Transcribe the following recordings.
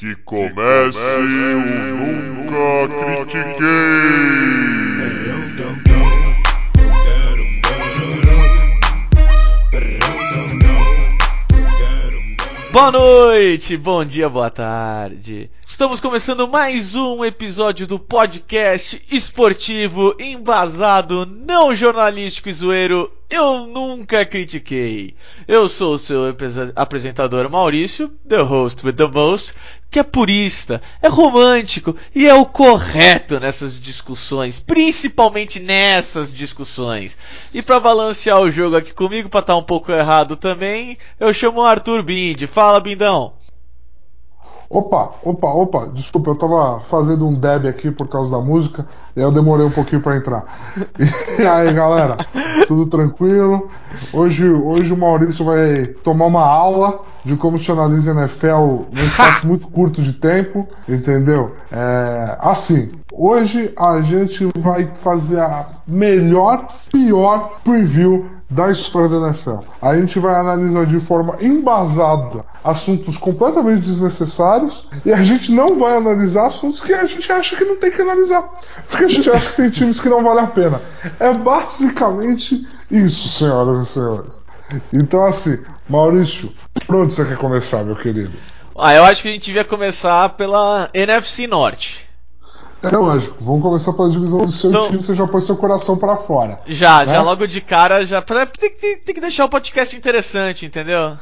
Que comece o Nunca Critiquei! Boa noite, bom dia, boa tarde. Estamos começando mais um episódio do podcast esportivo, embasado, não jornalístico e zoeiro. Eu nunca critiquei. Eu sou o seu apresentador Maurício, the host with the most, que é purista, é romântico e é o correto nessas discussões, principalmente nessas discussões. E para balancear o jogo aqui comigo, para estar tá um pouco errado também, eu chamo o Arthur Bindi. Fala, Bindão. Opa, opa, opa, desculpa, eu tava fazendo um deb aqui por causa da música e eu demorei um pouquinho para entrar. E aí, galera, tudo tranquilo? Hoje, hoje o Maurício vai tomar uma aula de como se analisa NFL num espaço muito curto de tempo, entendeu? É, assim, hoje a gente vai fazer a melhor, pior preview da história da NFL. A gente vai analisar de forma embasada assuntos completamente desnecessários e a gente não vai analisar assuntos que a gente acha que não tem que analisar. Porque a gente acha que tem times que não valem a pena. É basicamente isso, senhoras e senhores. Então, assim, Maurício, por onde você quer começar, meu querido? Ah, eu acho que a gente devia começar pela NFC Norte. É lógico, vamos começar pela divisão do seu então, time, você já põe seu coração para fora. Já, né? já logo de cara, já. Tem, tem, tem que deixar o podcast interessante, entendeu?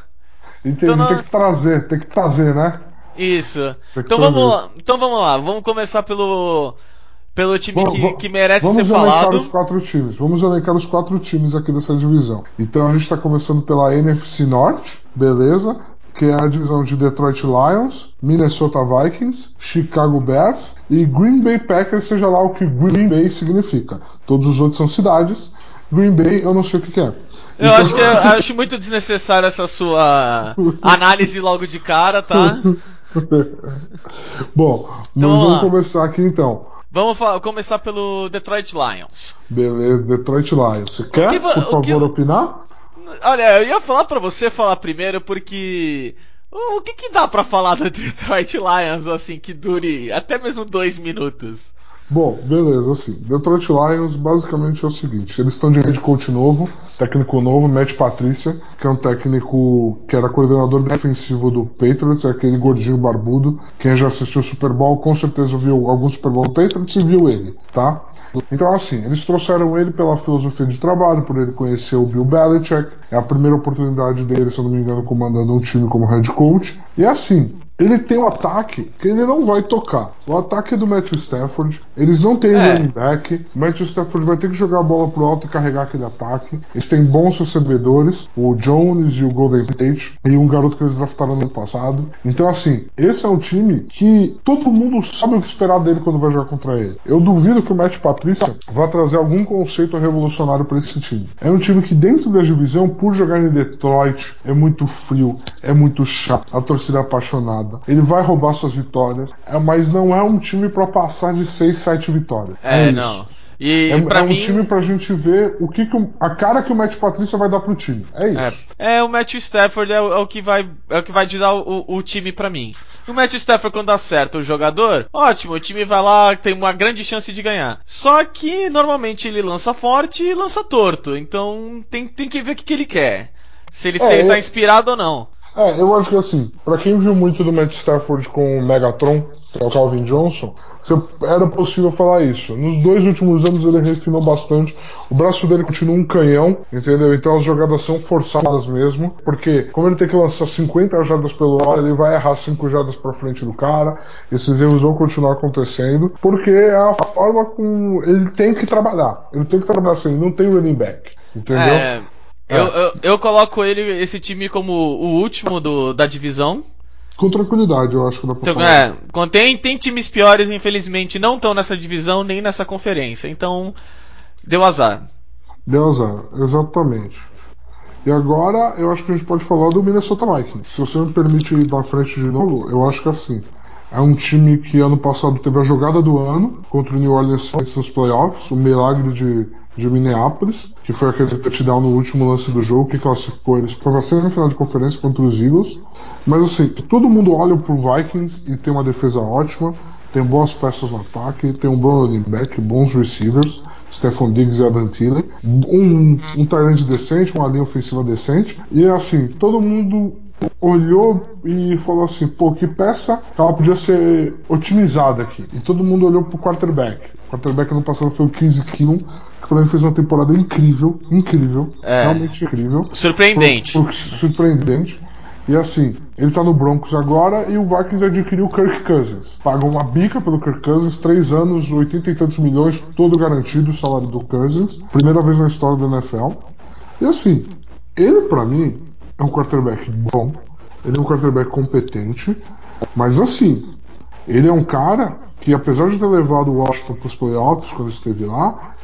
Entendi, então, tem que trazer, tem que trazer, né? Isso. Então vamos lá. Então vamos lá, vamos começar pelo. Pelo time vamos, que, que merece ser falado. Vamos elencar os quatro times. Vamos elencar os quatro times aqui dessa divisão. Então a gente está começando pela NFC Norte, beleza? Que é a divisão de Detroit Lions, Minnesota Vikings, Chicago Bears e Green Bay Packers, seja lá o que Green Bay significa. Todos os outros são cidades. Green Bay eu não sei o que, que é. Eu então... acho que eu acho muito desnecessária essa sua análise logo de cara, tá? Bom, então, vamos, vamos começar aqui então. Vamos começar pelo Detroit Lions. Beleza, Detroit Lions. Você quer, que, por favor, que... opinar? Olha, eu ia falar para você falar primeiro porque o que, que dá para falar do Detroit Lions assim que dure até mesmo dois minutos? Bom, beleza, assim, Detroit Lions basicamente é o seguinte, eles estão de head coach novo, técnico novo, Matt Patrícia, que é um técnico que era coordenador defensivo do Patriots, é aquele gordinho barbudo, quem já assistiu o Super Bowl com certeza viu algum Super Bowl do Patriots e viu ele, tá? Então, assim, eles trouxeram ele pela filosofia de trabalho, por ele conhecer o Bill Belichick. É a primeira oportunidade dele, se eu não me engano, comandando um time como head coach. E assim, ele tem um ataque que ele não vai tocar. O ataque é do Matthew Stafford. Eles não têm é. running back. O Matthew Stafford vai ter que jogar a bola pro alto e carregar aquele ataque. Eles têm bons recebedores, o Jones e o Golden State, e um garoto que eles draftaram no ano passado. Então, assim, esse é um time que todo mundo sabe o que esperar dele quando vai jogar contra ele. Eu duvido que o Matt Patrícia vá trazer algum conceito revolucionário para esse time. É um time que, dentro da divisão, por jogar em Detroit, é muito frio, é muito chato, a torcida é apaixonada ele vai roubar suas vitórias, é, mas não é um time para passar de 6, 7 vitórias. É, é não. E, é, é um mim... time pra gente ver o que, que o, a cara que o Matt Patrícia vai dar pro time. É isso. É, é o Matt Stafford é o, é o, que vai é o que vai dar o, o time para mim. O Matt Stafford quando dá certo o jogador, ótimo, o time vai lá, tem uma grande chance de ganhar. Só que normalmente ele lança forte e lança torto, então tem, tem que ver o que, que ele quer. Se ele, é, se ele tá inspirado ou não. É, eu acho que assim, para quem viu muito do Matt Stafford com o Megatron, que é o Calvin Johnson, era possível falar isso. Nos dois últimos anos ele refinou bastante. O braço dele continua um canhão, entendeu? Então as jogadas são forçadas mesmo, porque como ele tem que lançar 50 jardas pelo ar, ele vai errar 5 jardas para frente do cara. Esses erros vão continuar acontecendo, porque é a forma como ele tem que trabalhar. Ele tem que trabalhar assim, ele não tem running back, entendeu? É... Eu, é. eu, eu, coloco ele, esse time como o último do, da divisão. Com tranquilidade, eu acho que dá pra então, falar. É, tem, tem times piores, infelizmente, não estão nessa divisão nem nessa conferência. Então, deu azar. Deu azar, exatamente. E agora, eu acho que a gente pode falar do Minnesota Vikings. Se você me permite ir na frente de novo, eu acho que é assim. É um time que ano passado teve a jogada do ano contra o New Orleans Saints nos playoffs, um milagre de de Minneapolis, que foi aquele touchdown no último lance do jogo que classificou eles para a semifinal de conferência contra os Eagles. Mas assim, todo mundo olha pro Vikings e tem uma defesa ótima, tem boas peças no ataque, tem um bom running back, bons receivers, Stephon Diggs e Adam Thielen, um, um talento decente, uma linha ofensiva decente, e assim, todo mundo olhou e falou assim, pô, que peça ela podia ser otimizada aqui. E todo mundo olhou pro quarterback. O quarterback no passado foi o 15 Killon, que pra mim fez uma temporada incrível, incrível, É. realmente incrível. Surpreendente. Foi- foi surpreendente. E assim, ele tá no Broncos agora e o Vikings adquiriu o Kirk Cousins. Pagam uma bica pelo Kirk Cousins, três anos, 80 e tantos milhões, todo garantido o salário do Cousins. Primeira vez na história da NFL. E assim, ele pra mim é um quarterback bom, ele é um quarterback competente, mas assim, ele é um cara que apesar de ter levado o Washington pros playoffs quando esteve lá,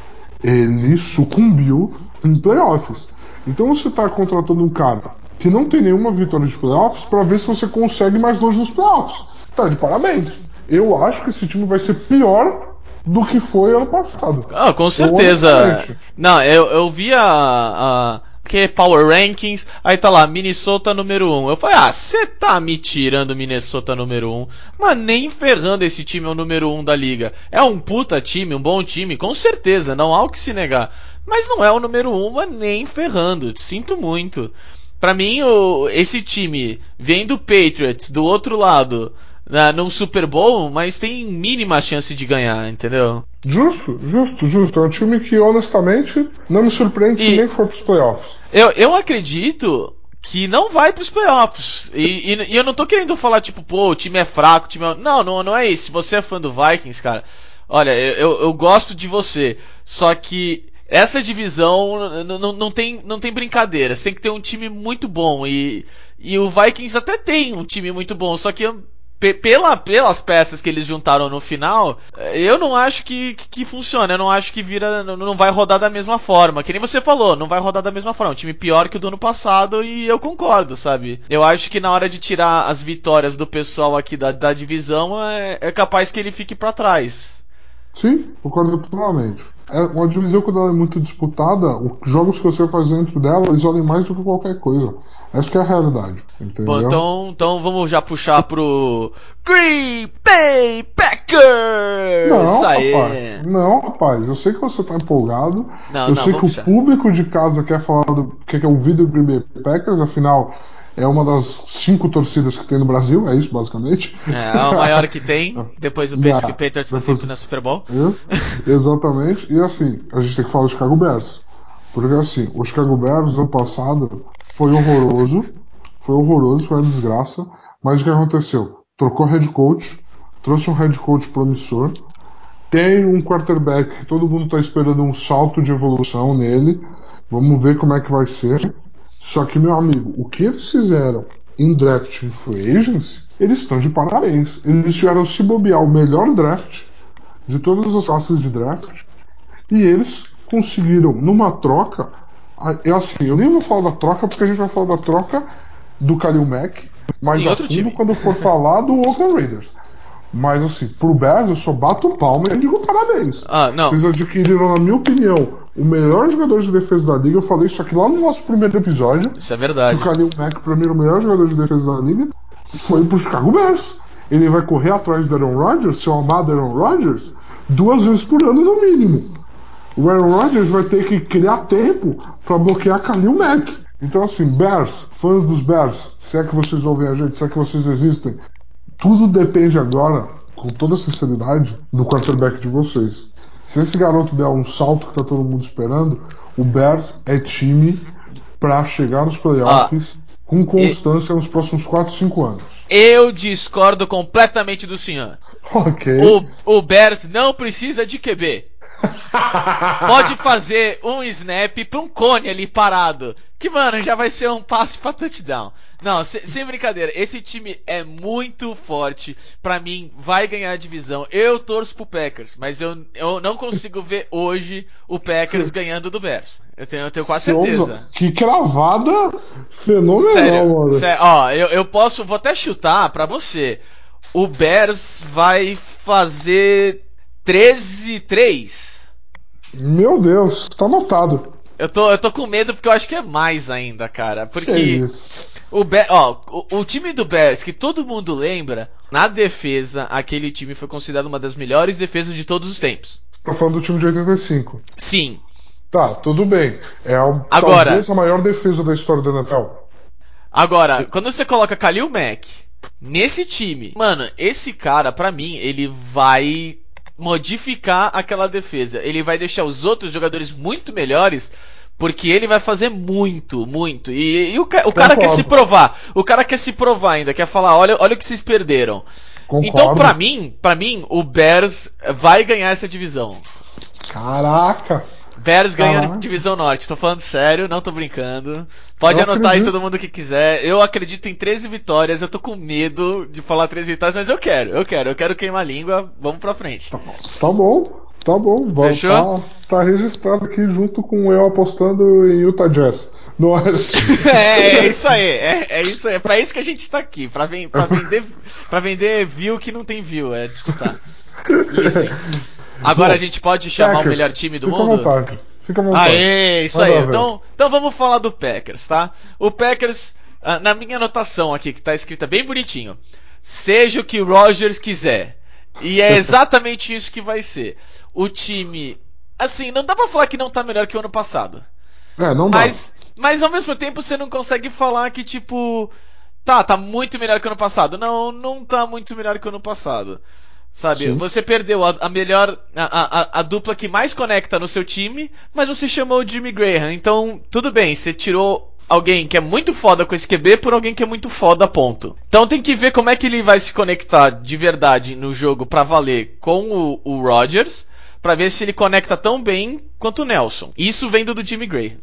ele sucumbiu em playoffs. Então você está contratando um cara que não tem nenhuma vitória de playoffs para ver se você consegue mais longe nos playoffs. Tá de parabéns. Eu acho que esse time vai ser pior do que foi ano passado. Ah, com certeza. Não, eu, eu vi a, a que Power Rankings, aí tá lá, Minnesota número 1. Eu falei, ah, você tá me tirando Minnesota número 1, mas nem ferrando esse time é o número 1 da liga. É um puta time, um bom time, com certeza, não há o que se negar. Mas não é o número 1, mas nem ferrando, sinto muito. Pra mim, o, esse time vem do Patriots, do outro lado, na, num Super Bowl, mas tem mínima chance de ganhar, entendeu? Justo, justo, justo. É um time que, honestamente, não me surpreende E- se nem for pros playoffs. Eu, eu acredito que não vai pros playoffs. E, e- e eu não tô querendo falar, tipo, pô, o time é fraco, o time é... Não, não, não é isso. Se você é fã do Vikings, cara, olha, eu, eu, eu gosto de você. Só que essa divisão n- n- não tem, não tem brincadeira. Você tem que ter um time muito bom. E, e o Vikings até tem um time muito bom, só que eu- pela, pelas peças que eles juntaram no final, eu não acho que, que, que funciona. Eu não acho que vira. Não, vai rodar da mesma forma. Que nem você falou, não vai rodar da mesma forma. É um time pior que o do ano passado e eu concordo, sabe? Eu acho que na hora de tirar as vitórias do pessoal aqui da, da divisão, é, é capaz que ele fique pra trás. Sim, concordo totalmente. É uma divisão quando ela é muito disputada, os jogos que você faz dentro dela, eles valem mais do que qualquer coisa. Essa que é a realidade, entendeu? Bom, então, então vamos já puxar pro Green Bay Packers! Não, Isso aí. rapaz. Não, rapaz. Eu sei que você tá empolgado. Não, eu não, sei que o vamos já. público de casa quer falar do quer ouvir do Green Bay Packers, afinal é uma das cinco torcidas que tem no Brasil, é isso basicamente. É, é o maior que tem, depois do Não, que o Patriots depois- sempre na Super Bowl. É, Exatamente. E assim, a gente tem que falar do Chicago Bears. Porque assim, o Chicago Bears ano passado foi horroroso. Foi horroroso, foi uma desgraça. Mas o que aconteceu? Trocou head coach, trouxe um head coach promissor. Tem um quarterback que todo mundo está esperando um salto de evolução nele. Vamos ver como é que vai ser. Só que, meu amigo, o que eles fizeram em draft em free agency, eles estão de parabéns. Eles tiveram se bobear o melhor draft de todas as classes de draft. E eles conseguiram, numa troca. Eu, assim, eu nem vou falar da troca, porque a gente vai falar da troca do Kalil Mack. Mas a fundo time. quando for falar do Oakland Raiders. Mas assim, pro Bears eu só bato palma e digo parabéns. Ah, não. Vocês adquiriram, na minha opinião, o melhor jogador de defesa da liga. Eu falei isso aqui lá no nosso primeiro episódio. Isso é verdade. o Kalil Mack, pra mim, era o melhor jogador de defesa da liga. Foi pro Chicago Bears. Ele vai correr atrás do Aaron Rodgers, seu amado Aaron Rodgers, duas vezes por ano no mínimo. O Aaron Rodgers vai ter que criar tempo pra bloquear Kalil Mack. Então, assim, Bears, fãs dos Bears, se é que vocês ouvem a gente, se é que vocês existem, tudo depende agora, com toda sinceridade, do quarterback de vocês. Se esse garoto der um salto que tá todo mundo esperando, o Bears é time pra chegar nos playoffs com constância nos próximos 4, 5 anos. Eu discordo completamente do senhor. Ok. O, o Bears não precisa de QB. Pode fazer um snap pra um cone ali parado. Que, mano, já vai ser um passe pra touchdown. Não, se- sem brincadeira, esse time é muito forte. Pra mim, vai ganhar a divisão. Eu torço pro Packers, mas eu, eu não consigo ver hoje o Packers ganhando do Bears. Eu tenho, eu tenho quase certeza. Que cravada fenomenal, Sério, mano. sé- ó, eu, eu posso, vou até chutar pra você. O Bears vai fazer 13-3. Meu Deus, tá anotado. Eu tô, eu tô com medo porque eu acho que é mais ainda, cara. Que Porque o, Be ó, o, o time do Bears, que todo mundo lembra, na defesa, aquele time foi considerado uma das melhores defesas de todos os tempos. Tá falando do time de 85. Sim. Tá, tudo bem. É a, Agora- talvez a maior defesa da história do NFL. Agora, quando você coloca Khalil Mack nesse time, mano, esse cara, pra mim, ele vai modificar aquela defesa. Ele vai deixar os outros jogadores muito melhores. Porque ele vai fazer muito, muito. E, e o, ca- o cara quer se provar. O cara quer se provar ainda. Quer falar, olha, olha o que vocês perderam. Concordo. Então, pra mim, para mim, o Bears vai ganhar essa divisão. Caraca! Bears ganha a Caraca. divisão norte. Tô falando sério, não tô brincando. Pode Eu anotar aí acredito. todo mundo que quiser. Eu acredito em 13 vitórias. Eu tô com medo de falar 13 vitórias, mas eu quero, eu quero, eu quero queimar a língua. Vamos pra frente. Tá bom, tá bom. Vai- Fechou? Tá, tá registrado aqui junto com eu apostando em Utah Jazz. No Oeste. É, é isso aí, é, é isso aí. É pra isso que a gente tá aqui. Pra, ven pra vender, pra vender view que não tem view, é disputar. Isso aí. Agora Bom, a gente pode chamar o Packers, melhor time do Fica mundo? à vontade. Fica à vontade. Aê, isso Manda aí. Então, então vamos falar do Packers, tá? O Packers, ah, na minha anotação aqui, que tá escrita bem bonitinho. Seja o que o Rogers quiser. E é exatamente isso que vai ser. O time, assim, não dá pra falar que não tá melhor que o ano passado. É, não dá. Mas, mas ao mesmo tempo você não consegue falar que, tipo, tá, tá muito melhor que o ano passado. Não, não tá muito melhor que o ano passado. Sabe, Sim. você perdeu a, a melhor, a, a, a dupla que mais conecta no seu time, mas você chamou o Jimmy Graham. Então, tudo bem, você tirou alguém que é muito foda com esse QB por alguém que é muito foda, ponto. Então tem que ver como é que ele vai se conectar de verdade no jogo pra valer com o, o Rodgers, pra ver se ele conecta tão bem quanto o Nelson. Isso vendo do Jimmy Graham.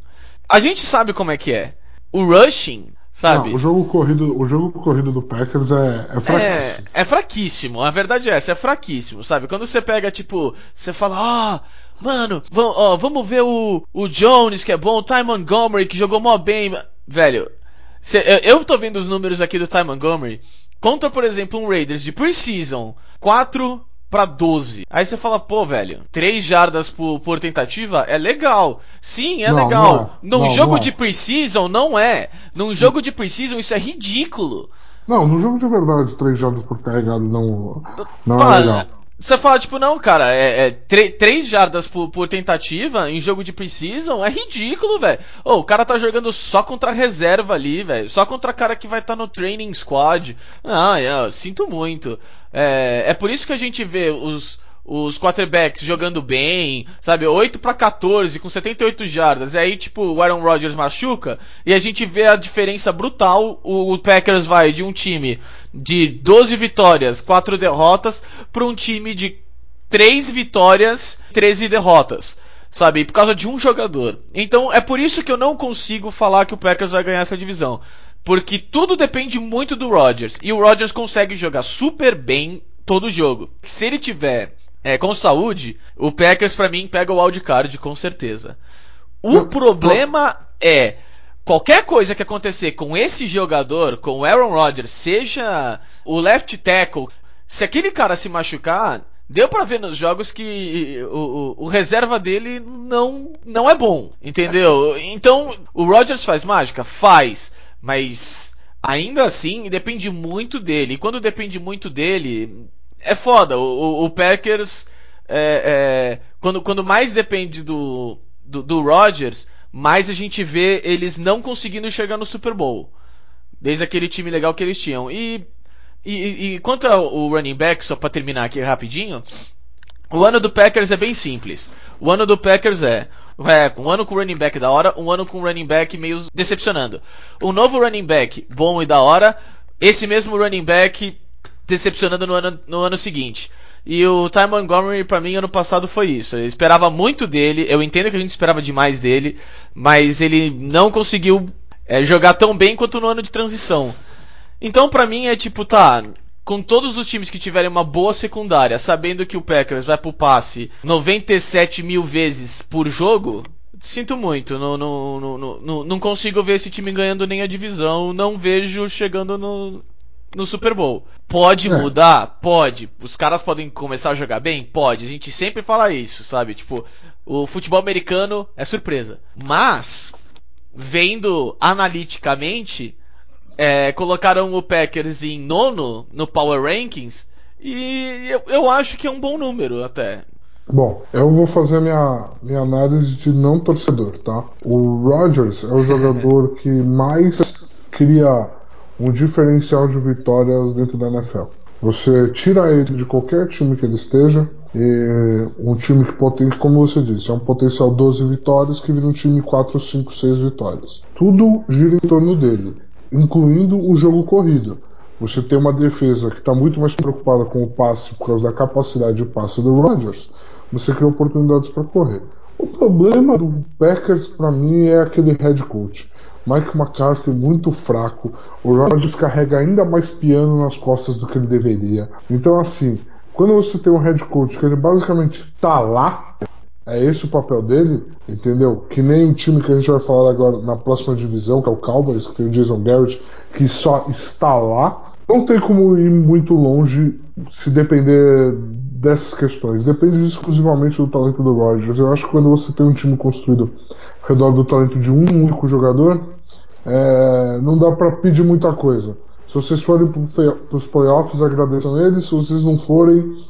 A gente sabe como é que é. O rushing, sabe? Não, o jogo corrido, o jogo corrido do Packers é, é É, fraquíssimo. é fraquíssimo. A verdade é essa, é fraquíssimo, sabe? Quando você pega, tipo, você fala, ah, mano, vam- ó, vamos ver o, o Jones, que é bom, o Ty Montgomery, que jogou mó bem. Velho, cê- eu, eu tô vendo os números aqui do Ty Montgomery. Contra, por exemplo, um Raiders de Preseason, 4 pra 12. Aí você fala, pô, velho, 3 jardas por, por tentativa é legal. Sim, é Não, legal. não é. Num Não, jogo não é. de Preseason, não é. Num jogo de Preseason, isso é ridículo. Não, no jogo de verdade, 3 jardas por carregado não, não é Fala, legal. Você fala, tipo, não, cara, é, é 3 jardas por, por tentativa em jogo de Precision é ridículo, velho. Ô, o cara tá jogando só contra a reserva ali, velho. Só contra cara que vai estar no training squad. Ah, eu sinto muito. É, é por isso que a gente vê os, os quarterbacks jogando bem, sabe? 8 para 14 com 78 jardas. E aí, tipo, o Aaron Rodgers machuca e a gente vê a diferença brutal. O, Packers vai de um time de 12 vitórias, 4 derrotas para um time de 3 vitórias, 13 derrotas. Sabe, por causa de um jogador. Então é por isso que eu não consigo falar que o Packers vai ganhar essa divisão. Porque tudo depende muito do Rodgers. E o Rodgers consegue jogar super bem todo jogo. Se ele tiver é, com saúde, o Packers pra mim pega o wildcard com certeza. O Não, problema é qualquer coisa que acontecer com esse jogador, com o Aaron Rodgers, seja o left tackle, se aquele cara se machucar, deu pra ver nos jogos que o, o- o reserva dele não não é bom, entendeu? Então, o Rodgers faz mágica? Faz, mas ainda assim depende muito dele. E quando depende muito dele, é foda. O, o- Packers, é, é, quando, quando mais depende do, do, do Rodgers, mais a gente vê eles não conseguindo chegar no Super Bowl. Desde aquele time legal que eles tinham. E, e, e quanto ao running back, só pra terminar aqui rapidinho, o ano do Packers é bem simples. O ano do Packers é, é um ano com running back da hora, um ano com running back meio decepcionando. Um novo running back bom e da hora, esse mesmo running back decepcionando no ano, no ano seguinte. E o Ty Montgomery, pra mim, ano passado foi isso. Eu esperava muito dele, eu entendo que a gente esperava demais dele, mas ele não conseguiu é, jogar tão bem quanto no ano de transição. Então, pra mim, é tipo, tá. Com todos os times que tiverem uma boa secundária, sabendo que o Packers vai pro passe 97 mil vezes por jogo, sinto muito. Não, não, não, não- não consigo ver esse time ganhando nem a divisão. Não vejo chegando no, no Super Bowl. Pode É. mudar? Pode. Os caras podem começar a jogar bem? Pode. A gente sempre fala isso, sabe? Tipo, O futebol americano é surpresa. Mas, vendo analiticamente, é, colocaram o Packers em nono no Power Rankings e eu, eu acho que é um bom número até. Bom, eu vou fazer minha, minha análise de não torcedor, tá? O Rodgers é o jogador que mais cria um diferencial de vitórias dentro da NFL. Você tira ele de qualquer time que ele esteja, e um time que potente, como você disse, é um potencial 12 vitórias que vira um time 4, 5, 6 vitórias. Tudo gira em torno dele, incluindo o jogo corrido. Você tem uma defesa que está muito mais preocupada com o passe por causa da capacidade de passe do Rodgers. Você cria oportunidades para correr. O problema do Packers para mim é aquele head coach. Mike McCarthy muito fraco. O Rodgers carrega ainda mais piano nas costas do que ele deveria. Então assim, quando você tem um head coach que ele basicamente tá lá, é esse o papel dele, entendeu? Que nem o time que a gente vai falar agora na próxima divisão, que é o Cowboys, que tem o Jason Garrett, que só está lá. Não tem como ir muito longe se depender dessas questões. Depende exclusivamente do talento do Rodgers. Eu acho que quando você tem um time construído ao redor do talento de um único jogador, é, não dá para pedir muita coisa. Se vocês forem para os playoffs, agradeçam eles. Se vocês não forem,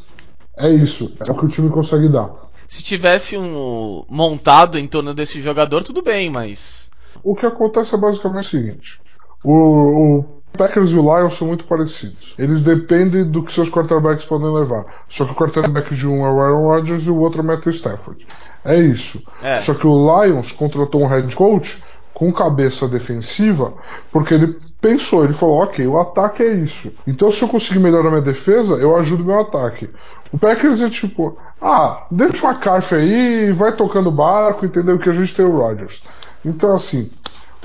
é isso. É o que o time consegue dar. Se tivesse um montado em torno desse jogador, tudo bem, mas. O que acontece é basicamente o seguinte: o, o Packers e o Lions são muito parecidos. Eles dependem do que seus quarterbacks podem levar. Só que o quarterback de um é o Aaron Rodgers e o outro é o Matthew Stafford. É isso. É. Só que o Lions contratou um head coach com cabeça defensiva, porque ele pensou, ele falou, ok, o ataque é isso. Então se eu conseguir melhorar minha defesa, eu ajudo meu ataque. O Packers é tipo, ah, deixa uma caixa aí vai tocando barco, entendeu? Que a gente tem o Rodgers. Então assim,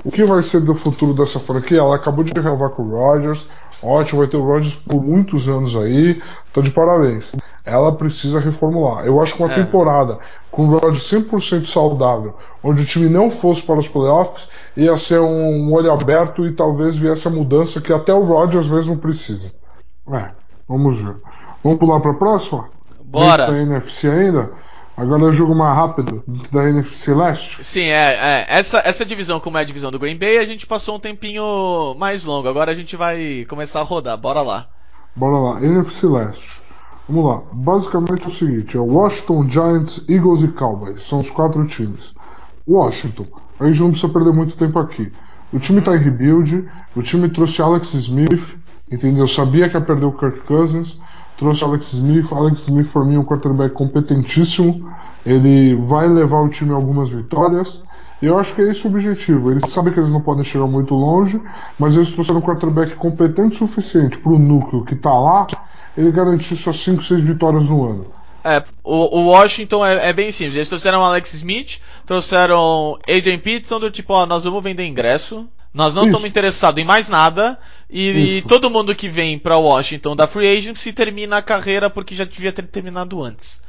o que vai ser do futuro dessa franquia? Ela acabou de renovar com o Rodgers, ótimo, vai ter o Rodgers por muitos anos aí, então de parabéns. Ela precisa reformular. Eu acho que uma é. temporada com o Rodgers 100% saudável, onde o time não fosse para os playoffs, ia ser um, olho aberto e talvez viesse a mudança que até o Rodgers mesmo precisa. É, vamos ver. Vamos pular para a próxima? Bora! Da NFC ainda? Agora é o jogo mais rápido da NFC Leste? Sim, é, é. Essa, essa divisão, como é a divisão do Green Bay, a gente passou um tempinho mais longo. Agora a gente vai começar a rodar. Bora lá. Bora lá. NFC Leste. Vamos lá. Basicamente é o seguinte: é Washington, Giants, Eagles e Cowboys. São os quatro times. Washington. A gente não precisa perder muito tempo aqui. O time está em rebuild. O time trouxe Alex Smith. Entendeu? Sabia que ia perder o Kirk Cousins. Trouxe Alex Smith. Alex Smith, for mim, é um quarterback competentíssimo. Ele vai levar o time a algumas vitórias. Eu acho que é esse o objetivo. Eles sabem que eles não podem chegar muito longe, mas eles trouxeram um quarterback competente o suficiente para o núcleo que está lá ele garantir suas 5, 6 vitórias no ano. É, o, o Washington é, é, bem simples. Eles trouxeram Alex Smith, trouxeram Adrian Peterson, do tipo, ó, nós vamos vender ingresso, nós não estamos interessados em mais nada, e, e, todo mundo que vem para Washington da Free Agency termina a carreira porque já devia ter terminado antes.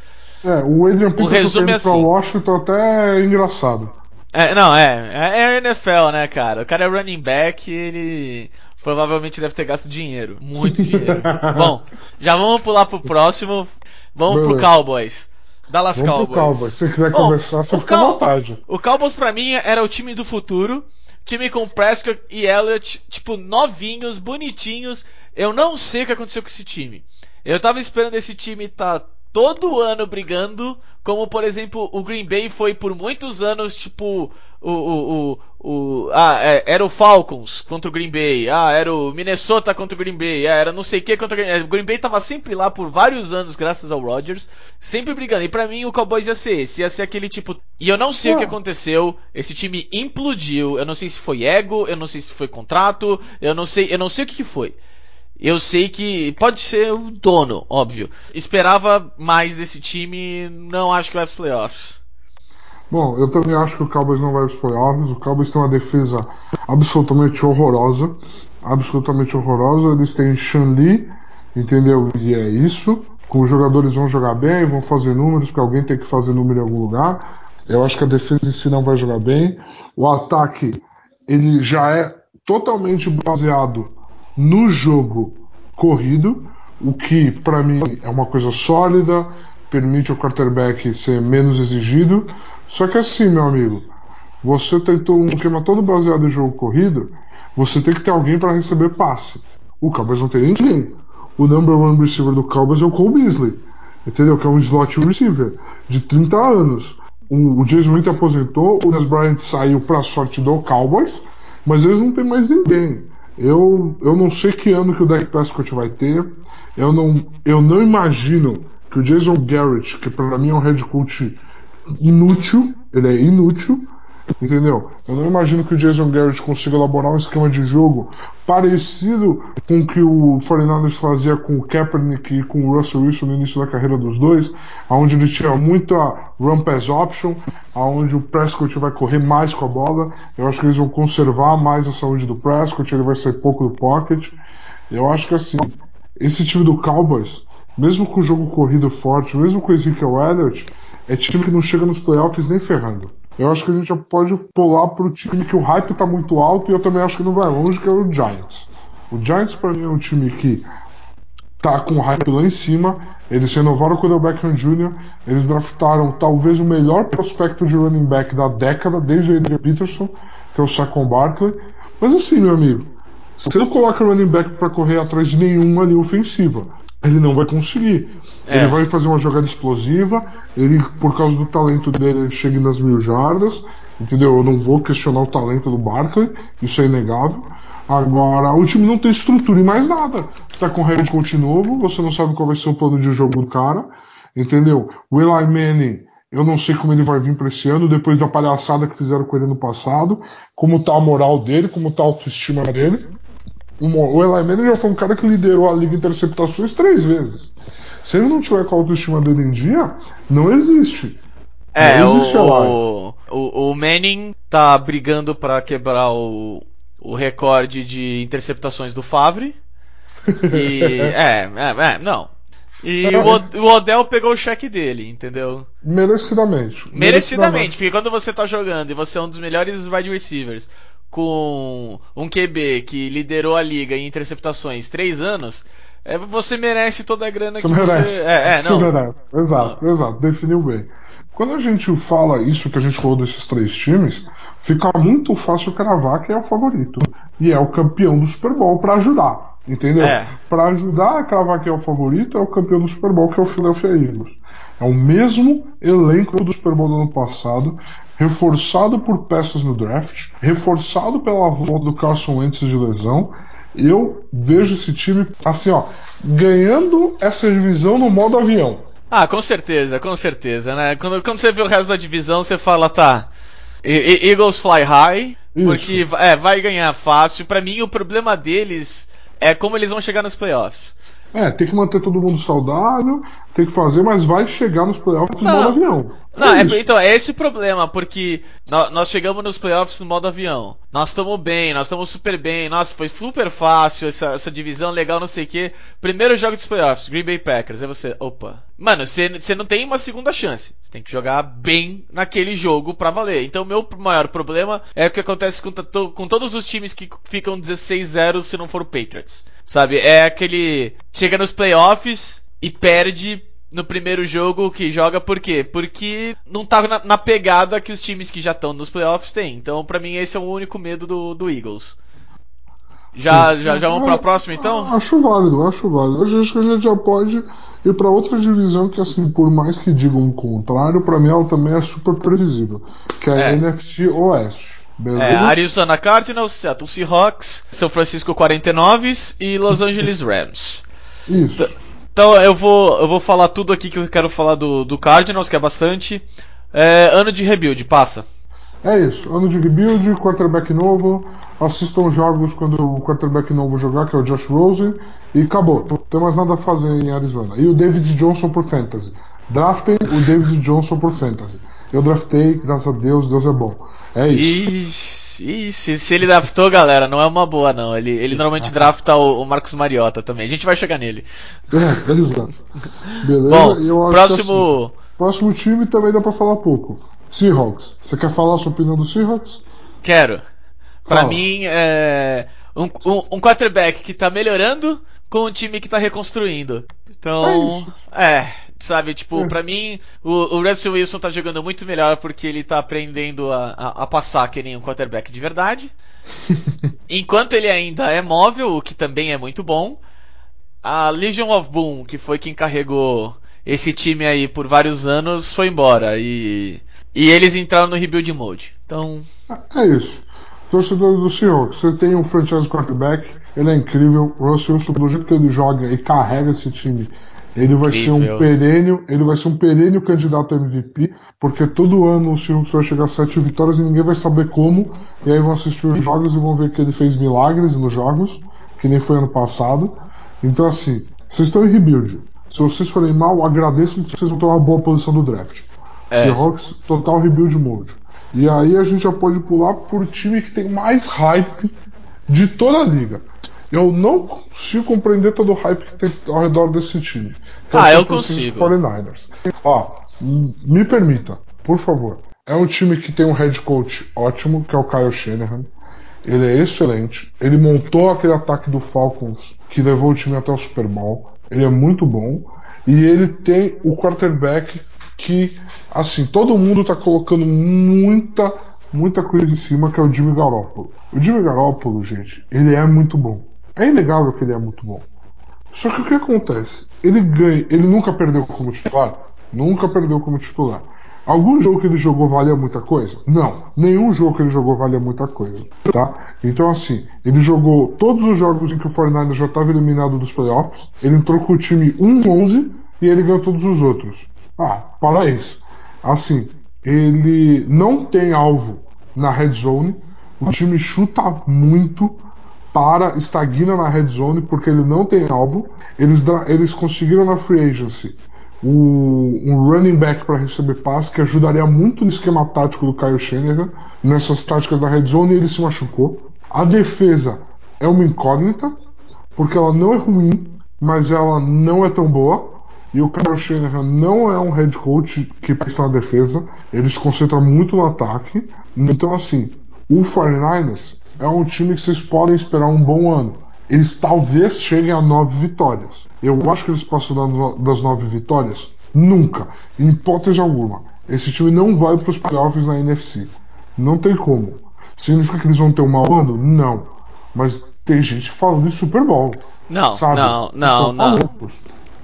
É, o Adrian Peterson o resumo é assim. pra Washington até é engraçado. É, não, é, é, é NFL, né, cara? O cara é running back, ele provavelmente deve ter gasto dinheiro. Muito dinheiro. Bom, já vamos pular pro próximo. Vamos Beleza. pro Cowboys. Dallas vamos Cowboys. Cowboys. Se você quiser Bom, conversar, você fica à vontade. O Cowboys pra mim era o time do futuro. Time com Prescott e Elliott, tipo, novinhos, bonitinhos. Eu não sei o que aconteceu com esse time. Eu tava esperando esse time estar tá todo ano brigando, como por exemplo o Green Bay foi por muitos anos, tipo, o, o, o, ah, é, era o Falcons contra o Green Bay, ah, era o Minnesota contra o Green Bay, ah, era não sei o que contra o Green Bay. O Green Bay tava sempre lá por vários anos, graças ao Rodgers, sempre brigando. E para mim o Cowboys ia ser esse, ia ser aquele tipo. E eu não sei o que aconteceu, esse time implodiu. Eu não sei se foi ego, eu não sei se foi contrato, eu não sei, eu não sei o que, que foi. Eu sei que pode ser o dono, óbvio. Esperava mais desse time, não acho que vai para playoffs. Bom, eu também acho que o Cowboys não vai para os playoffs. O Cowboys tem uma defesa absolutamente horrorosa. Absolutamente horrorosa. Eles têm Shanli, entendeu? E é isso. Os jogadores vão jogar bem, vão fazer números, porque alguém tem que fazer número em algum lugar. Eu acho que a defesa em si não vai jogar bem. O ataque, ele já é totalmente baseado no jogo corrido, o que para mim é uma coisa sólida, permite ao quarterback ser menos exigido. Só que assim, meu amigo, você tentou um esquema todo baseado em jogo corrido, você tem que ter alguém para receber passe. O Cowboys não tem ninguém. O number one receiver do Cowboys é o Cole Beasley, entendeu? Que é um slot receiver de 30 anos. O, Jason Witten aposentou, o Des Bryant saiu para sorte do Cowboys, mas eles não têm mais ninguém. Eu, eu não sei que ano que o Dak Prescott vai ter. Eu não, eu não imagino que o Jason Garrett, que para mim é um head coach inútil, ele é inútil, entendeu? Eu não imagino que o Jason Garrett consiga elaborar um esquema de jogo parecido com o que o 49ers fazia com o Kaepernick e com o Russell Wilson no início da carreira dos dois, onde ele tinha muito a run pass option, onde o Prescott vai correr mais com a bola. Eu acho que eles vão conservar mais a saúde do Prescott, ele vai sair pouco do pocket. Eu acho que assim, esse time do Cowboys, mesmo com o jogo corrido forte, mesmo com o Ezekiel Elliott, é time que não chega nos playoffs nem ferrando. Eu acho que a gente pode pular pro time que o hype tá muito alto e eu também acho que não vai longe, que é o Giants. O Giants para mim é um time que tá com o hype lá em cima. Eles renovaram o Cordell Beckham Jr., eles draftaram talvez o melhor prospecto de running back da década, desde o Adrian Peterson, que é o Saquon Barkley. Mas assim, meu amigo, se você não coloca running back para correr atrás de nenhuma linha ofensiva, ele não vai conseguir. É. Ele vai fazer uma jogada explosiva, ele, por causa do talento dele, ele chega nas mil jardas, entendeu? Eu não vou questionar o talento do Barkley, isso é inegável. Agora, o time não tem estrutura e mais nada. Tá com head coach novo, você não sabe qual vai ser o plano de jogo do cara, entendeu? O Eli Manning, eu não sei como ele vai vir para esse ano, depois da palhaçada que fizeram com ele no passado, como tá a moral dele, como tá a autoestima dele. O Eli Manning já foi um cara que liderou a liga de interceptações três vezes. Se ele não tiver com a autoestima dele em dia, não existe. É, não existe o, o, o, Manning tá brigando para quebrar o, o recorde de interceptações do Favre. E. é, é, é, não. E o, o Odell pegou o cheque dele, entendeu? Merecidamente. Merecidamente, Merecidamente, porque quando você tá jogando e você é um dos melhores wide receivers, com um QB que liderou a liga em interceptações três anos, é, você merece toda a grana você que merece. você. É, é, não. Você merece. Exato, não. exato, definiu bem. Quando a gente fala isso que a gente falou desses três times, fica muito fácil cravar quem é o favorito. E é o campeão do Super Bowl para ajudar. Entendeu? É. Para ajudar a cravar quem é o favorito, é o campeão do Super Bowl, que é o Philadelphia Eagles. É o mesmo elenco do Super Bowl do ano passado, reforçado por peças no draft, reforçado pela volta do Carson Wentz de lesão. Eu vejo esse time assim, ó, ganhando essa divisão no modo avião. Ah, com certeza, com certeza, né? Quando, quando você vê o resto da divisão, você fala, tá, Eagles fly high, Isso. porque é, vai ganhar fácil. Para mim, o problema deles é como eles vão chegar nos playoffs. É, tem que manter todo mundo saudável, tem que fazer, mas vai chegar nos playoffs no modo avião. Não, é, é então, é esse o problema, porque nós chegamos nos playoffs no modo avião. Nós estamos bem, nós estamos super bem. Nossa, foi super fácil essa, essa divisão legal, não sei o quê. Primeiro jogo dos playoffs, Green Bay Packers. Aí você, opa. Mano, você não tem uma segunda chance. Você tem que jogar bem naquele jogo pra valer. Então, o meu maior problema é o que acontece com, com todos os times que ficam 16-0 se não for o Patriots. Sabe? É aquele. Chega nos playoffs e perde no primeiro jogo que joga por quê? Porque não tá na, na pegada que os times que já estão nos playoffs têm. Então, para mim, esse é o único medo do, do Eagles. Já, já, já vamos para a próxima, então? Acho válido, acho válido. Acho que a gente já pode ir para outra divisão que, assim, por mais que digam o contrário, para mim ela também é super previsível, que é a é. NFC Oeste. Beleza? É, Arizona Cardinals, Seattle Seahawks, São Francisco 49ers e Los Angeles Rams. Isso. Então eu vou, eu vou falar tudo aqui que eu quero falar do, do Cardinals, que é bastante. É, ano de rebuild, passa. É isso, ano de rebuild, quarterback novo. Assistam jogos quando o quarterback novo jogar, que é o Josh Rosen, e acabou. Não tem mais nada a fazer em Arizona. E o David Johnson por Fantasy. Draftem o David Johnson por Fantasy. Eu draftei, graças a Deus, Deus é bom. É isso. Ixi. Ih, se, ele draftou, galera, não é uma boa, não. Ele, ele normalmente drafta o, o Marcos Mariota também. A gente vai chegar nele. É, exato. Beleza? Bom, próximo. Assim, próximo time também dá pra falar pouco. Seahawks. Você quer falar a sua opinião do Seahawks? Quero. Pra Fala. mim, é. Um, um, um quarterback que tá melhorando com um time que tá reconstruindo. Então. É, é sabe? Tipo, É. pra mim, o, o Russell Wilson tá jogando muito melhor porque ele tá aprendendo a, a, a passar que nem um quarterback de verdade. Enquanto ele ainda é móvel, o que também é muito bom. A Legion of Boom, que foi quem carregou esse time aí por vários anos, foi embora. E, e eles entraram no rebuild mode. Então, É isso. Torcedor do Seahawks, você tem um franchise quarterback, ele é incrível. O Russell Wilson, do jeito que ele joga e carrega esse time, ele vai ser Incrível. um perênio, ele vai ser um perênio candidato a MVP, porque todo ano o Seahawks vai chegar a sete vitórias e ninguém vai saber como. E aí vão assistir os jogos e vão ver que ele fez milagres nos jogos, que nem foi ano passado. Então assim, vocês estão em rebuild. Se vocês forem mal, agradeço porque vocês vão ter uma boa posição do draft. É. Seahawks, total rebuild mode. E aí a gente já pode pular por time que tem mais hype de toda a liga. Eu não consigo compreender todo o hype que tem ao redor desse time. Que é o Ah, eu consigo. 49ers. Ó, me permita, por favor. É um time que tem um head coach ótimo, que é o Kyle Shanahan. Ele é excelente. Ele montou aquele ataque do Falcons que levou o time até o Super Bowl. Ele é muito bom. E ele tem o quarterback que, assim, todo mundo tá colocando muita, muita coisa em cima, que é o Jimmy Garoppolo. O Jimmy Garoppolo, gente, ele é muito bom. É inegável que ele é muito bom. Só que o que acontece? Ele ganha, ele nunca perdeu como titular? Nunca perdeu como titular. Algum jogo que ele jogou valia muita coisa? Não. Nenhum jogo que ele jogou valia muita coisa, tá? Então assim, ele jogou todos os jogos em que o 49 já estava eliminado dos playoffs, ele entrou com o time 1-11 e ele ganhou todos os outros. Ah, para isso. Assim, ele não tem alvo na red zone, o time chuta muito, para, estagna na red zone porque ele não tem alvo. Eles, eles conseguiram na free agency o- um running back para receber passe que ajudaria muito no esquema tático do Kyle Shanahan nessas táticas da red zone e ele se machucou. A defesa é uma incógnita porque ela não é ruim, mas ela não é tão boa. E o Kyle Shanahan não é um head coach que pensa na defesa, ele se concentra muito no ataque. Então, assim, o 49ers é um time que vocês podem esperar um bom ano. Eles talvez cheguem a nove vitórias. Eu acho que eles passam das nove vitórias? Nunca. Em hipótese alguma. Esse time não vai para os playoffs na NFC. Não tem como. Significa que eles vão ter um mau ano? Não. Mas tem gente falando de Super Bowl. não, sabe? não, Vocês não, estão não.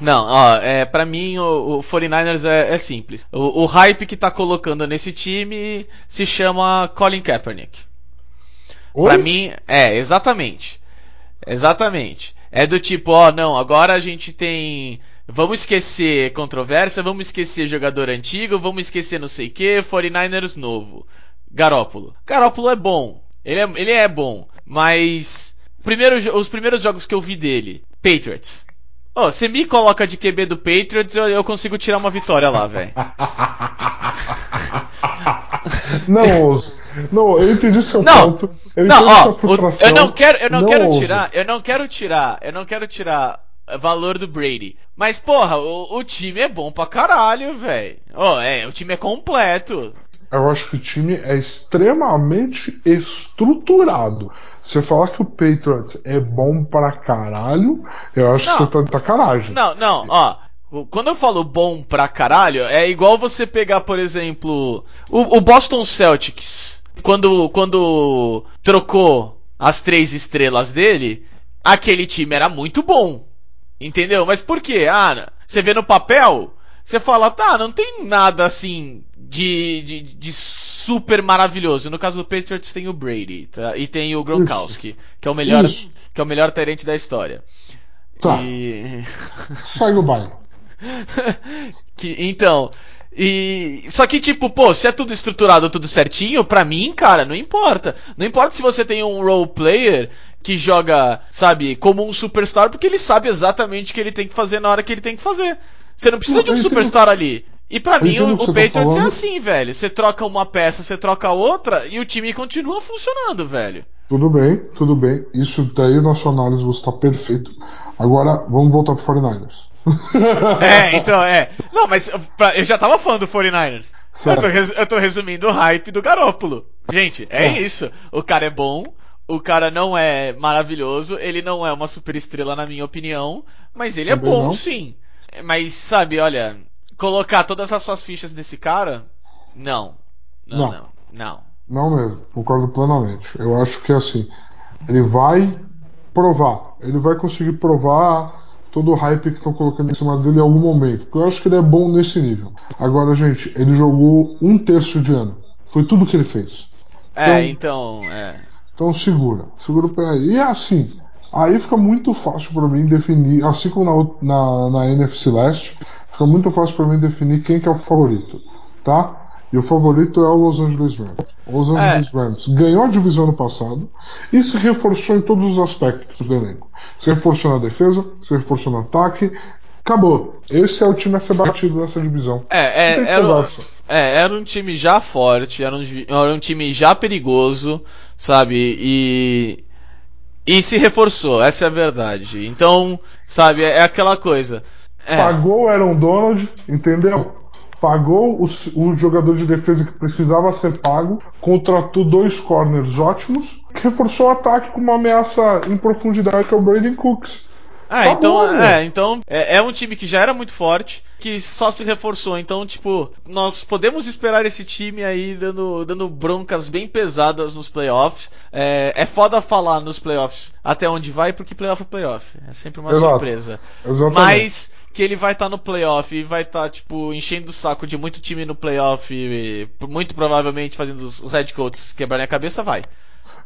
Não, ó, é, pra mim o, o 49ers é, é simples. O, o hype que tá colocando nesse time se chama Colin Kaepernick. Oi? Pra mim, é, exatamente. Exatamente. É do tipo, ó, não, agora a gente tem. Vamos esquecer controvérsia, vamos esquecer jogador antigo, vamos esquecer não sei o que, 49ers novo. Garópolo. Garópolo é bom. Ele é, ele é bom. Mas. Primeiro, os primeiros jogos que eu vi dele, Patriots. Ó, você me coloca de QB do Patriots, eu, eu consigo tirar uma vitória lá, velho. Não ouso. Não, eu entendi seu Não, ponto. Eu não, ó, o- eu não quero, eu não, quero ouso. tirar, eu não quero tirar, eu não quero tirar valor do Brady. Mas porra, o, o time é bom pra caralho, velho. Ó, é, o time é completo. Eu acho que o time é extremamente estruturado. Você falar que o Patriots é bom pra caralho, eu acho Não. que você tá de sacanagem. Não, não, ó. Quando eu falo bom pra caralho, é igual você pegar, por exemplo, o, o Boston Celtics. Quando, quando trocou as três estrelas dele, aquele time era muito bom. Entendeu? Mas por quê? Ah, você vê no papel, você fala, tá, não tem nada assim de, de, de super maravilhoso. No caso do Patriots tem o Brady, tá? E tem o Gronkowski, que é o melhor, que é o melhor terente da história. Tá, E... segue o baile. que, então, e só que tipo, pô, se é tudo estruturado, tudo certinho, pra mim, cara, não importa. Não importa se você tem um role player que joga, sabe, como um superstar, porque ele sabe exatamente o que ele tem que fazer na hora que ele tem que fazer. Você não precisa Não, de um entendo- superstar ali. E pra eu mim, o, o o você tá Patriots é assim, velho. Você troca uma peça, você troca outra, e o time continua funcionando, velho. Tudo bem, tudo bem. Isso daí na sua análise você está perfeito. Agora vamos voltar pro 49ers. É, então, é. Não, mas pra- eu já tava falando do 49ers. Eu tô, res- eu tô resumindo o hype do Garópolo. Gente, é É. isso. O cara é bom, o cara não é maravilhoso, ele não é uma super estrela na minha opinião, mas ele é Também bom não. sim. Mas sabe, olha, colocar todas as suas fichas nesse cara, não. Não, Não. não, não. Não mesmo, concordo plenamente. Eu acho que assim, ele vai provar, ele vai conseguir provar todo o hype que estão colocando em cima dele em algum momento. Porque eu acho que ele é bom nesse nível. Agora, gente, ele jogou um terço de ano. Foi tudo que ele fez. É, então, é. Então segura, segura o pé aí. E assim, aí fica muito fácil pra mim definir, assim como na, na, na NFC Leste, fica muito fácil pra mim definir quem que é o favorito, tá? E o favorito é o Los Angeles Rams. Los Angeles Rams ganhou a divisão no passado e se reforçou em todos os aspectos do elenco. Se reforçou na defesa, se reforçou no ataque. Acabou. Esse é o time a ser batido nessa divisão. É, é, era, conversa. é, era um time já forte, era um, era um time já perigoso, sabe? E. E se reforçou, essa é a verdade. Então, sabe, é, é aquela coisa. É, Pagou o Aaron Donald, entendeu? Pagou o, o jogador de defesa que precisava ser pago, contratou dois corners ótimos, reforçou o ataque com uma ameaça em profundidade que é o Braden Cooks. Ah, Tá então, bom, é, então é, é um time que já era muito forte, que só se reforçou. Então, tipo, nós podemos esperar esse time aí dando, dando broncas bem pesadas nos playoffs. É, é foda falar nos playoffs até onde vai, porque playoff é playoff. É sempre uma Exato. surpresa. Exatamente. Mas que ele vai estar no playoff e vai estar, tipo, enchendo o saco de muito time no playoff, e, muito provavelmente fazendo os coaches quebrarem a cabeça, vai.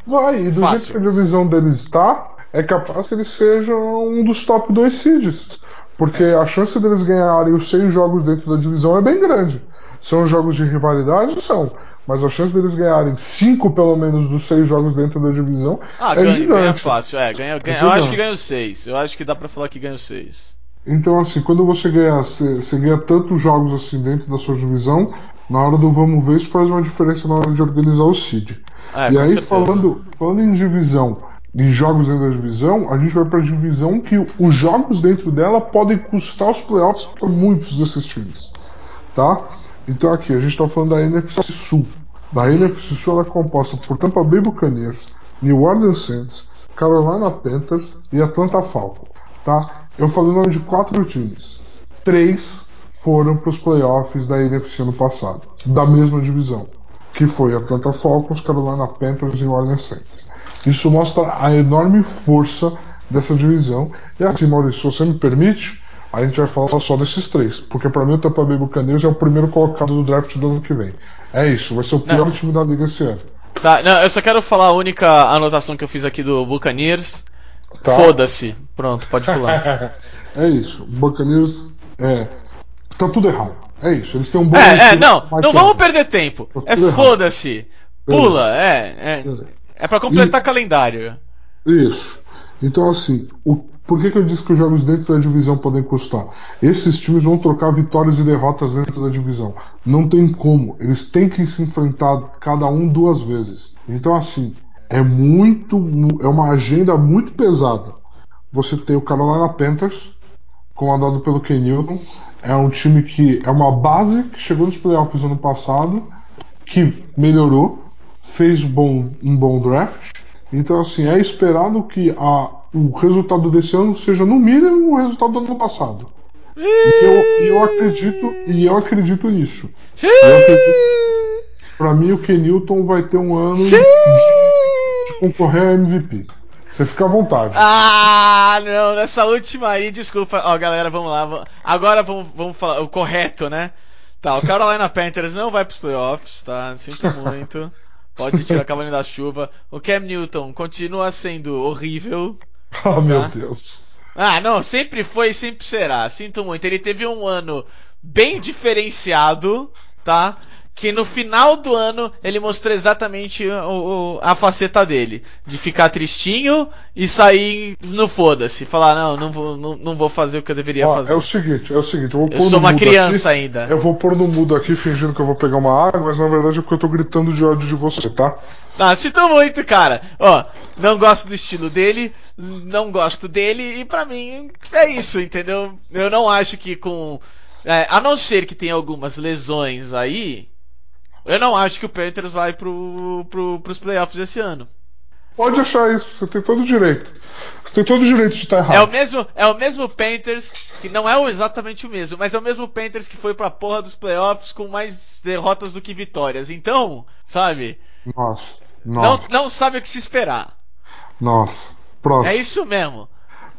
Vai, e do Fácil. jeito que a divisão deles está, é capaz que eles sejam um dos top dois seeds. Porque a chance deles ganharem os seis jogos dentro da divisão é bem grande. São jogos de rivalidade? São. Mas a chance deles ganharem cinco, pelo menos, dos seis jogos dentro da divisão Ah, é ganha, gigante. ganha fácil, é, ganha, ganha- eu gigante. acho que ganha os seis. Eu acho que dá pra falar que ganha os seis. Então, assim, quando você ganha, você, ganha tantos jogos assim dentro da sua divisão, na hora do vamos ver, isso faz uma diferença na hora de organizar o seed. É, e aí, certeza. falando, falando em divisão, em jogos dentro da divisão, a gente vai pra divisão que os jogos dentro dela podem custar os playoffs para muitos desses times. Tá? Então, aqui, a gente tá falando da NFC Sul. Da NFC Sul, ela é composta por Tampa Bay Buccaneers, New Orleans Saints, Carolina Panthers e Atlanta Falcons. Tá? Eu falei o nome de quatro times. Três foram para os playoffs da NFC no passado, da mesma divisão, que foi Atlanta Falcons, Carolina Panthers e New Orleans Saints. Isso mostra a enorme força dessa divisão. E assim, Maurício, se você me permite, a gente vai falar só desses três, porque para mim o Tampa Bay Buccaneers é o primeiro colocado do draft do ano que vem. É isso, vai ser o pior Não. time da liga esse ano. Tá, não, eu só quero falar a única anotação que eu fiz aqui do Buccaneers. Tá. Foda-se. Pronto, pode pular. é isso, Buccaneers é tá tudo errado. É isso, eles têm um bom é, é, não, não vamos Evans. perder tempo. Tá É foda-se. Pula, é, é. É pra completar calendário. Isso. Então, assim, o, por que, que eu disse que os jogos dentro da divisão podem custar? Esses times vão trocar vitórias e derrotas dentro da divisão. Não tem como. Eles têm que se enfrentar cada um duas vezes. Então, assim, é muito. mu- É uma agenda muito pesada. Você tem o Carolina Panthers, comandado pelo Ken Newton. É um time que é uma base que chegou nos playoffs ano passado, que melhorou, fez bom, um bom draft. Então, assim, é esperado que a, o resultado desse ano seja, no mínimo, o resultado do ano passado. E eu, eu acredito, e eu acredito nisso. Eu acredito, pra mim, o Ken Newton vai ter um ano de, de concorrer ao MVP. Você fica à vontade. Ah, não, nessa última aí, desculpa. Ó, galera, vamos lá. Agora vamos, vamos falar o correto, né? Tá, o Carolina Panthers não vai pros playoffs, tá? Sinto muito. Pode tirar a cavalinho da chuva. O Cam Newton continua sendo horrível. Ah, meu Tá. Deus. Ah, não, sempre foi e sempre será. Sinto muito. Ele teve um ano bem diferenciado, tá? Que no final do ano ele mostrou exatamente o- o- a faceta dele. De ficar tristinho e sair no foda-se. Falar, não, não vou, não, não vou fazer o que eu deveria Ó, fazer. é o seguinte, é o seguinte, eu vou Eu pôr sou no uma criança aqui. ainda. Eu vou pôr no mudo aqui fingindo que eu vou pegar uma água, mas na verdade é porque eu tô gritando de ódio de você, tá? Ah, sinto muito, cara. Ó, não gosto do estilo dele, não gosto dele, e pra mim é isso, entendeu? Eu não acho que com. é, a não ser que tenha algumas lesões aí, eu não acho que o Panthers vai pro, pro, pros playoffs esse ano. Pode achar isso, você tem todo o direito. Você tem todo o direito de estar errado. É o mesmo, é o mesmo Panthers, que não é exatamente o mesmo, mas é o mesmo Panthers que foi pra porra dos playoffs com mais derrotas do que vitórias. Então, sabe? Nossa. Não, Nossa. não sabe o que se esperar. Nossa. Próximo. É isso mesmo.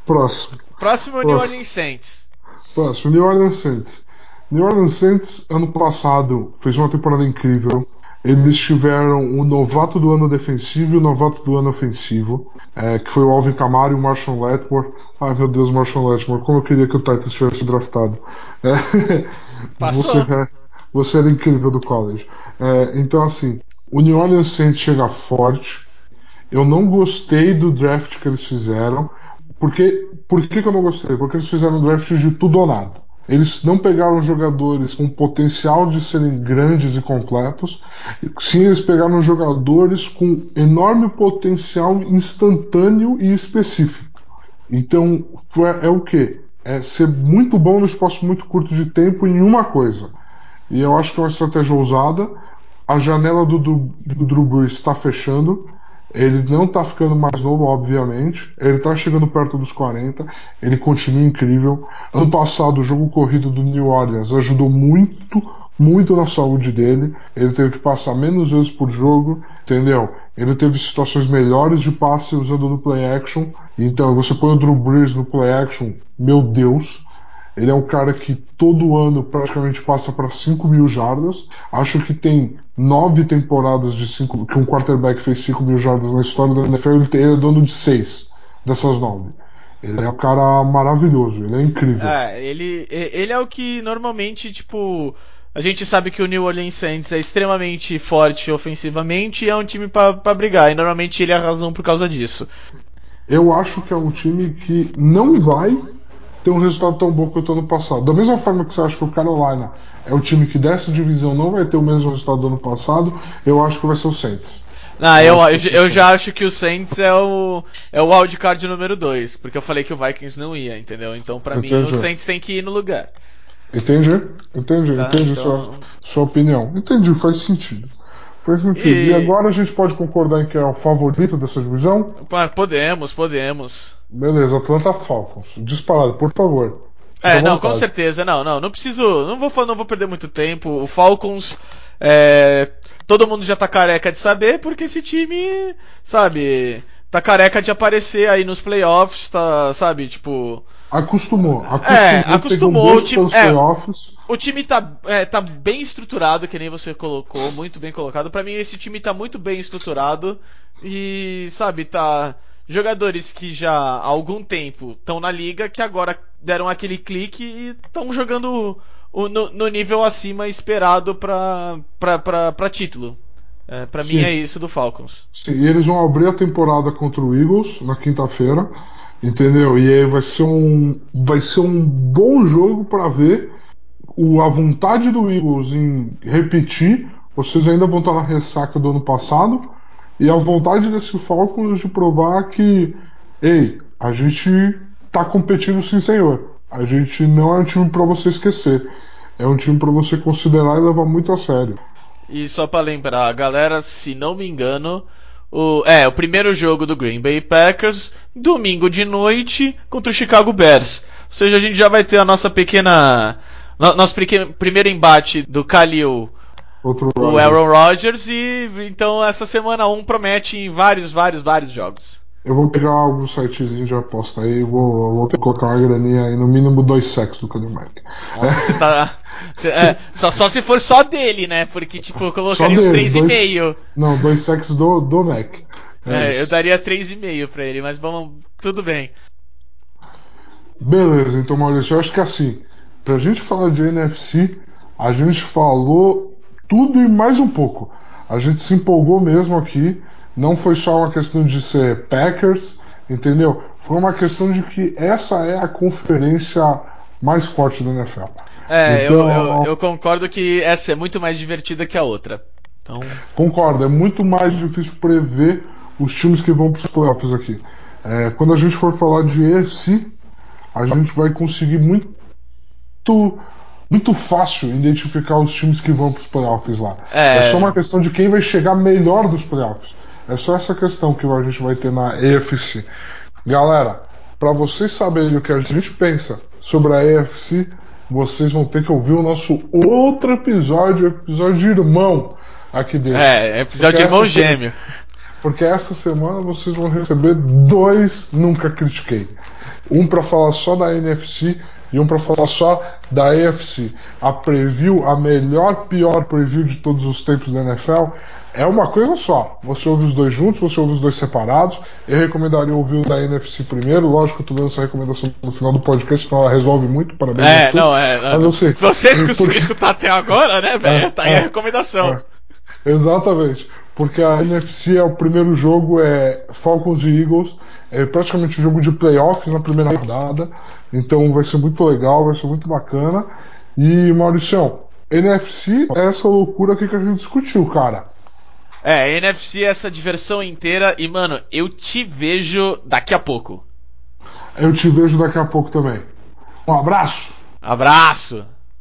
Próximo. Próximo New Nossa. Orleans Saints. Próximo, New Orleans Saints. New Orleans Saints, ano passado, fez uma temporada incrível. Eles tiveram o novato do ano defensivo e o novato do ano ofensivo, é, que foi o Alvin Kamara e o Marshall Letmore. Ai meu Deus, Marshall Letmore, como eu queria que o Titans tivesse draftado. É, Passou. Você, é- você era incrível do college. É, então, assim, o New Orleans Saints chega forte. Eu não gostei do draft que eles fizeram. Porque, por que, que eu não gostei? Porque eles fizeram um draft de tudo ou nada. Eles não pegaram jogadores com potencial de serem grandes e completos. Sim, eles pegaram jogadores com enorme potencial instantâneo e específico. Então, é, é o que? É ser muito bom no espaço muito curto de tempo em uma coisa. E eu acho que é uma estratégia ousada. A janela do, do, do Drew está fechando. Ele não está ficando mais novo, obviamente. Ele está chegando perto dos 40. Ele continua incrível. Ano passado, o jogo corrido do New Orleans ajudou muito, muito na saúde dele. Ele teve que passar menos vezes por jogo, entendeu? Ele teve situações melhores de passe usando no play action. Então, você põe o Drew Brees no play action, meu Deus. Ele é um cara que todo ano praticamente passa para 5 mil jardas. Acho que tem nove temporadas de cinco, que um quarterback fez 5 mil jardas na história da NFL. Ele, tem, ele é dono de seis dessas nove. Ele é um cara maravilhoso, ele é incrível. É, ele, ele é o que normalmente, tipo. A gente sabe que o New Orleans Saints é extremamente forte ofensivamente e é um time pra brigar. E normalmente ele é a razão por causa disso. Eu acho que é um time que não vai ter um resultado tão bom quanto ano passado. Da mesma forma que você acha que o Carolina é o time que dessa divisão não vai ter o mesmo resultado do ano passado, eu acho que vai ser o Saints. Ah, eu, eu, já acho que o Saints é o, é o wildcard número 2, porque eu falei que o Vikings não ia, entendeu? Então, pra mim, o Saints tem que ir no lugar. Entendi? Entendi, Tá, entendi então- sua, sua opinião. Entendi, faz sentido. Faz sentido. E- E... agora a gente pode concordar em que é o favorito dessa divisão? Podemos, podemos. Beleza, Atlanta Falcons. Disparado, por favor. Fica É, não, vontade. com certeza, não, não, não preciso, não vou, não vou perder muito tempo. O Falcons, é, todo mundo já tá careca de saber, porque esse time, sabe, tá careca de aparecer aí nos playoffs, tá, sabe, tipo, Acostumou. Acostumou, É, acostumou, o time- pelos é. o time tá, é, tá bem estruturado, que nem você colocou, muito bem colocado. Pra mim, esse time tá muito bem estruturado e, sabe, tá jogadores que já há algum tempo estão na liga, que agora deram aquele clique e estão jogando o- no, no nível acima esperado pra, pra, pra, pra título. É, pra mim é isso do Falcons. Sim, e eles vão abrir a temporada contra o Eagles na quinta-feira, entendeu? E aí vai ser um, vai ser um bom jogo para ver o, a vontade do Eagles em repetir. Vocês ainda vão estar na ressaca do ano passado e a vontade desse Falcons de provar que, ei, a gente tá competindo sim, senhor. A gente não é um time para você esquecer. É um time para você considerar e levar muito a sério. E só pra lembrar, galera, se não me engano, o, é, o primeiro jogo do Green Bay Packers, domingo de noite, contra o Chicago Bears. Ou seja, a gente já vai ter a nossa pequena. no- nosso pequeno, primeiro embate do Kalil, Outro o Aaron Rodgers, e então essa semana 1 promete em vários, vários, vários jogos. Eu vou pegar algum sitezinho de aposta aí e vou, vou colocar uma graninha aí, no mínimo dois sexos do Kalil Mack. Nossa, você tá. você- é, só, só se for só dele, né? Porque, tipo, eu colocaria uns dele, 3,5. Não, dois sexos do, do Mac. É, eu isso. daria 3,5 pra ele, mas vamos. Tudo bem. Beleza, então Maurício, eu acho que assim, pra gente falar de NFC, a gente falou tudo e mais um pouco. A gente se empolgou mesmo aqui. Não foi só uma questão de ser Packers, entendeu? Foi uma questão de que essa é a conferência mais forte da NFL. É, Então- eu, eu, eu concordo que essa é muito mais divertida que a outra. Então, Concordo, é muito mais difícil prever os times que vão para os playoffs aqui. É, quando a gente for falar de EFC, a gente vai conseguir muito, muito fácil identificar os times que vão para os playoffs lá. É. só uma questão de quem vai chegar melhor dos playoffs. É só essa questão que a gente vai ter na EFC. Galera, para vocês saberem o que a gente pensa sobre a EFC, vocês vão ter que ouvir o nosso outro episódio, episódio de irmão aqui dentro. É, episódio de irmão gêmeo. Porque essa semana vocês vão receber dois Nunca Critiquei. Um para falar só da NFC e um para falar só da AFC. A preview, a melhor, pior preview de todos os tempos da NFL, é uma coisa só. Você ouve os dois juntos, você ouve os dois separados. Eu recomendaria ouvir o da NFC primeiro. Lógico que eu tô dando essa recomendação no final do podcast, então ela resolve muito. Parabéns. É, não, é. Mas. Vocês conseguiram Porque- escutar até agora, né, velho? É, tá aí a é, recomendação. é. Exatamente. Porque a NFC é o primeiro jogo, é Falcons e Eagles. É praticamente um jogo de playoff na primeira rodada. Então vai ser muito legal, vai ser muito bacana. E Mauricião, NFC é essa loucura aqui que a gente discutiu, cara. É, NFC é essa diversão inteira e, mano, eu te vejo daqui a pouco. Eu te vejo daqui a pouco também. Um abraço! Abraço!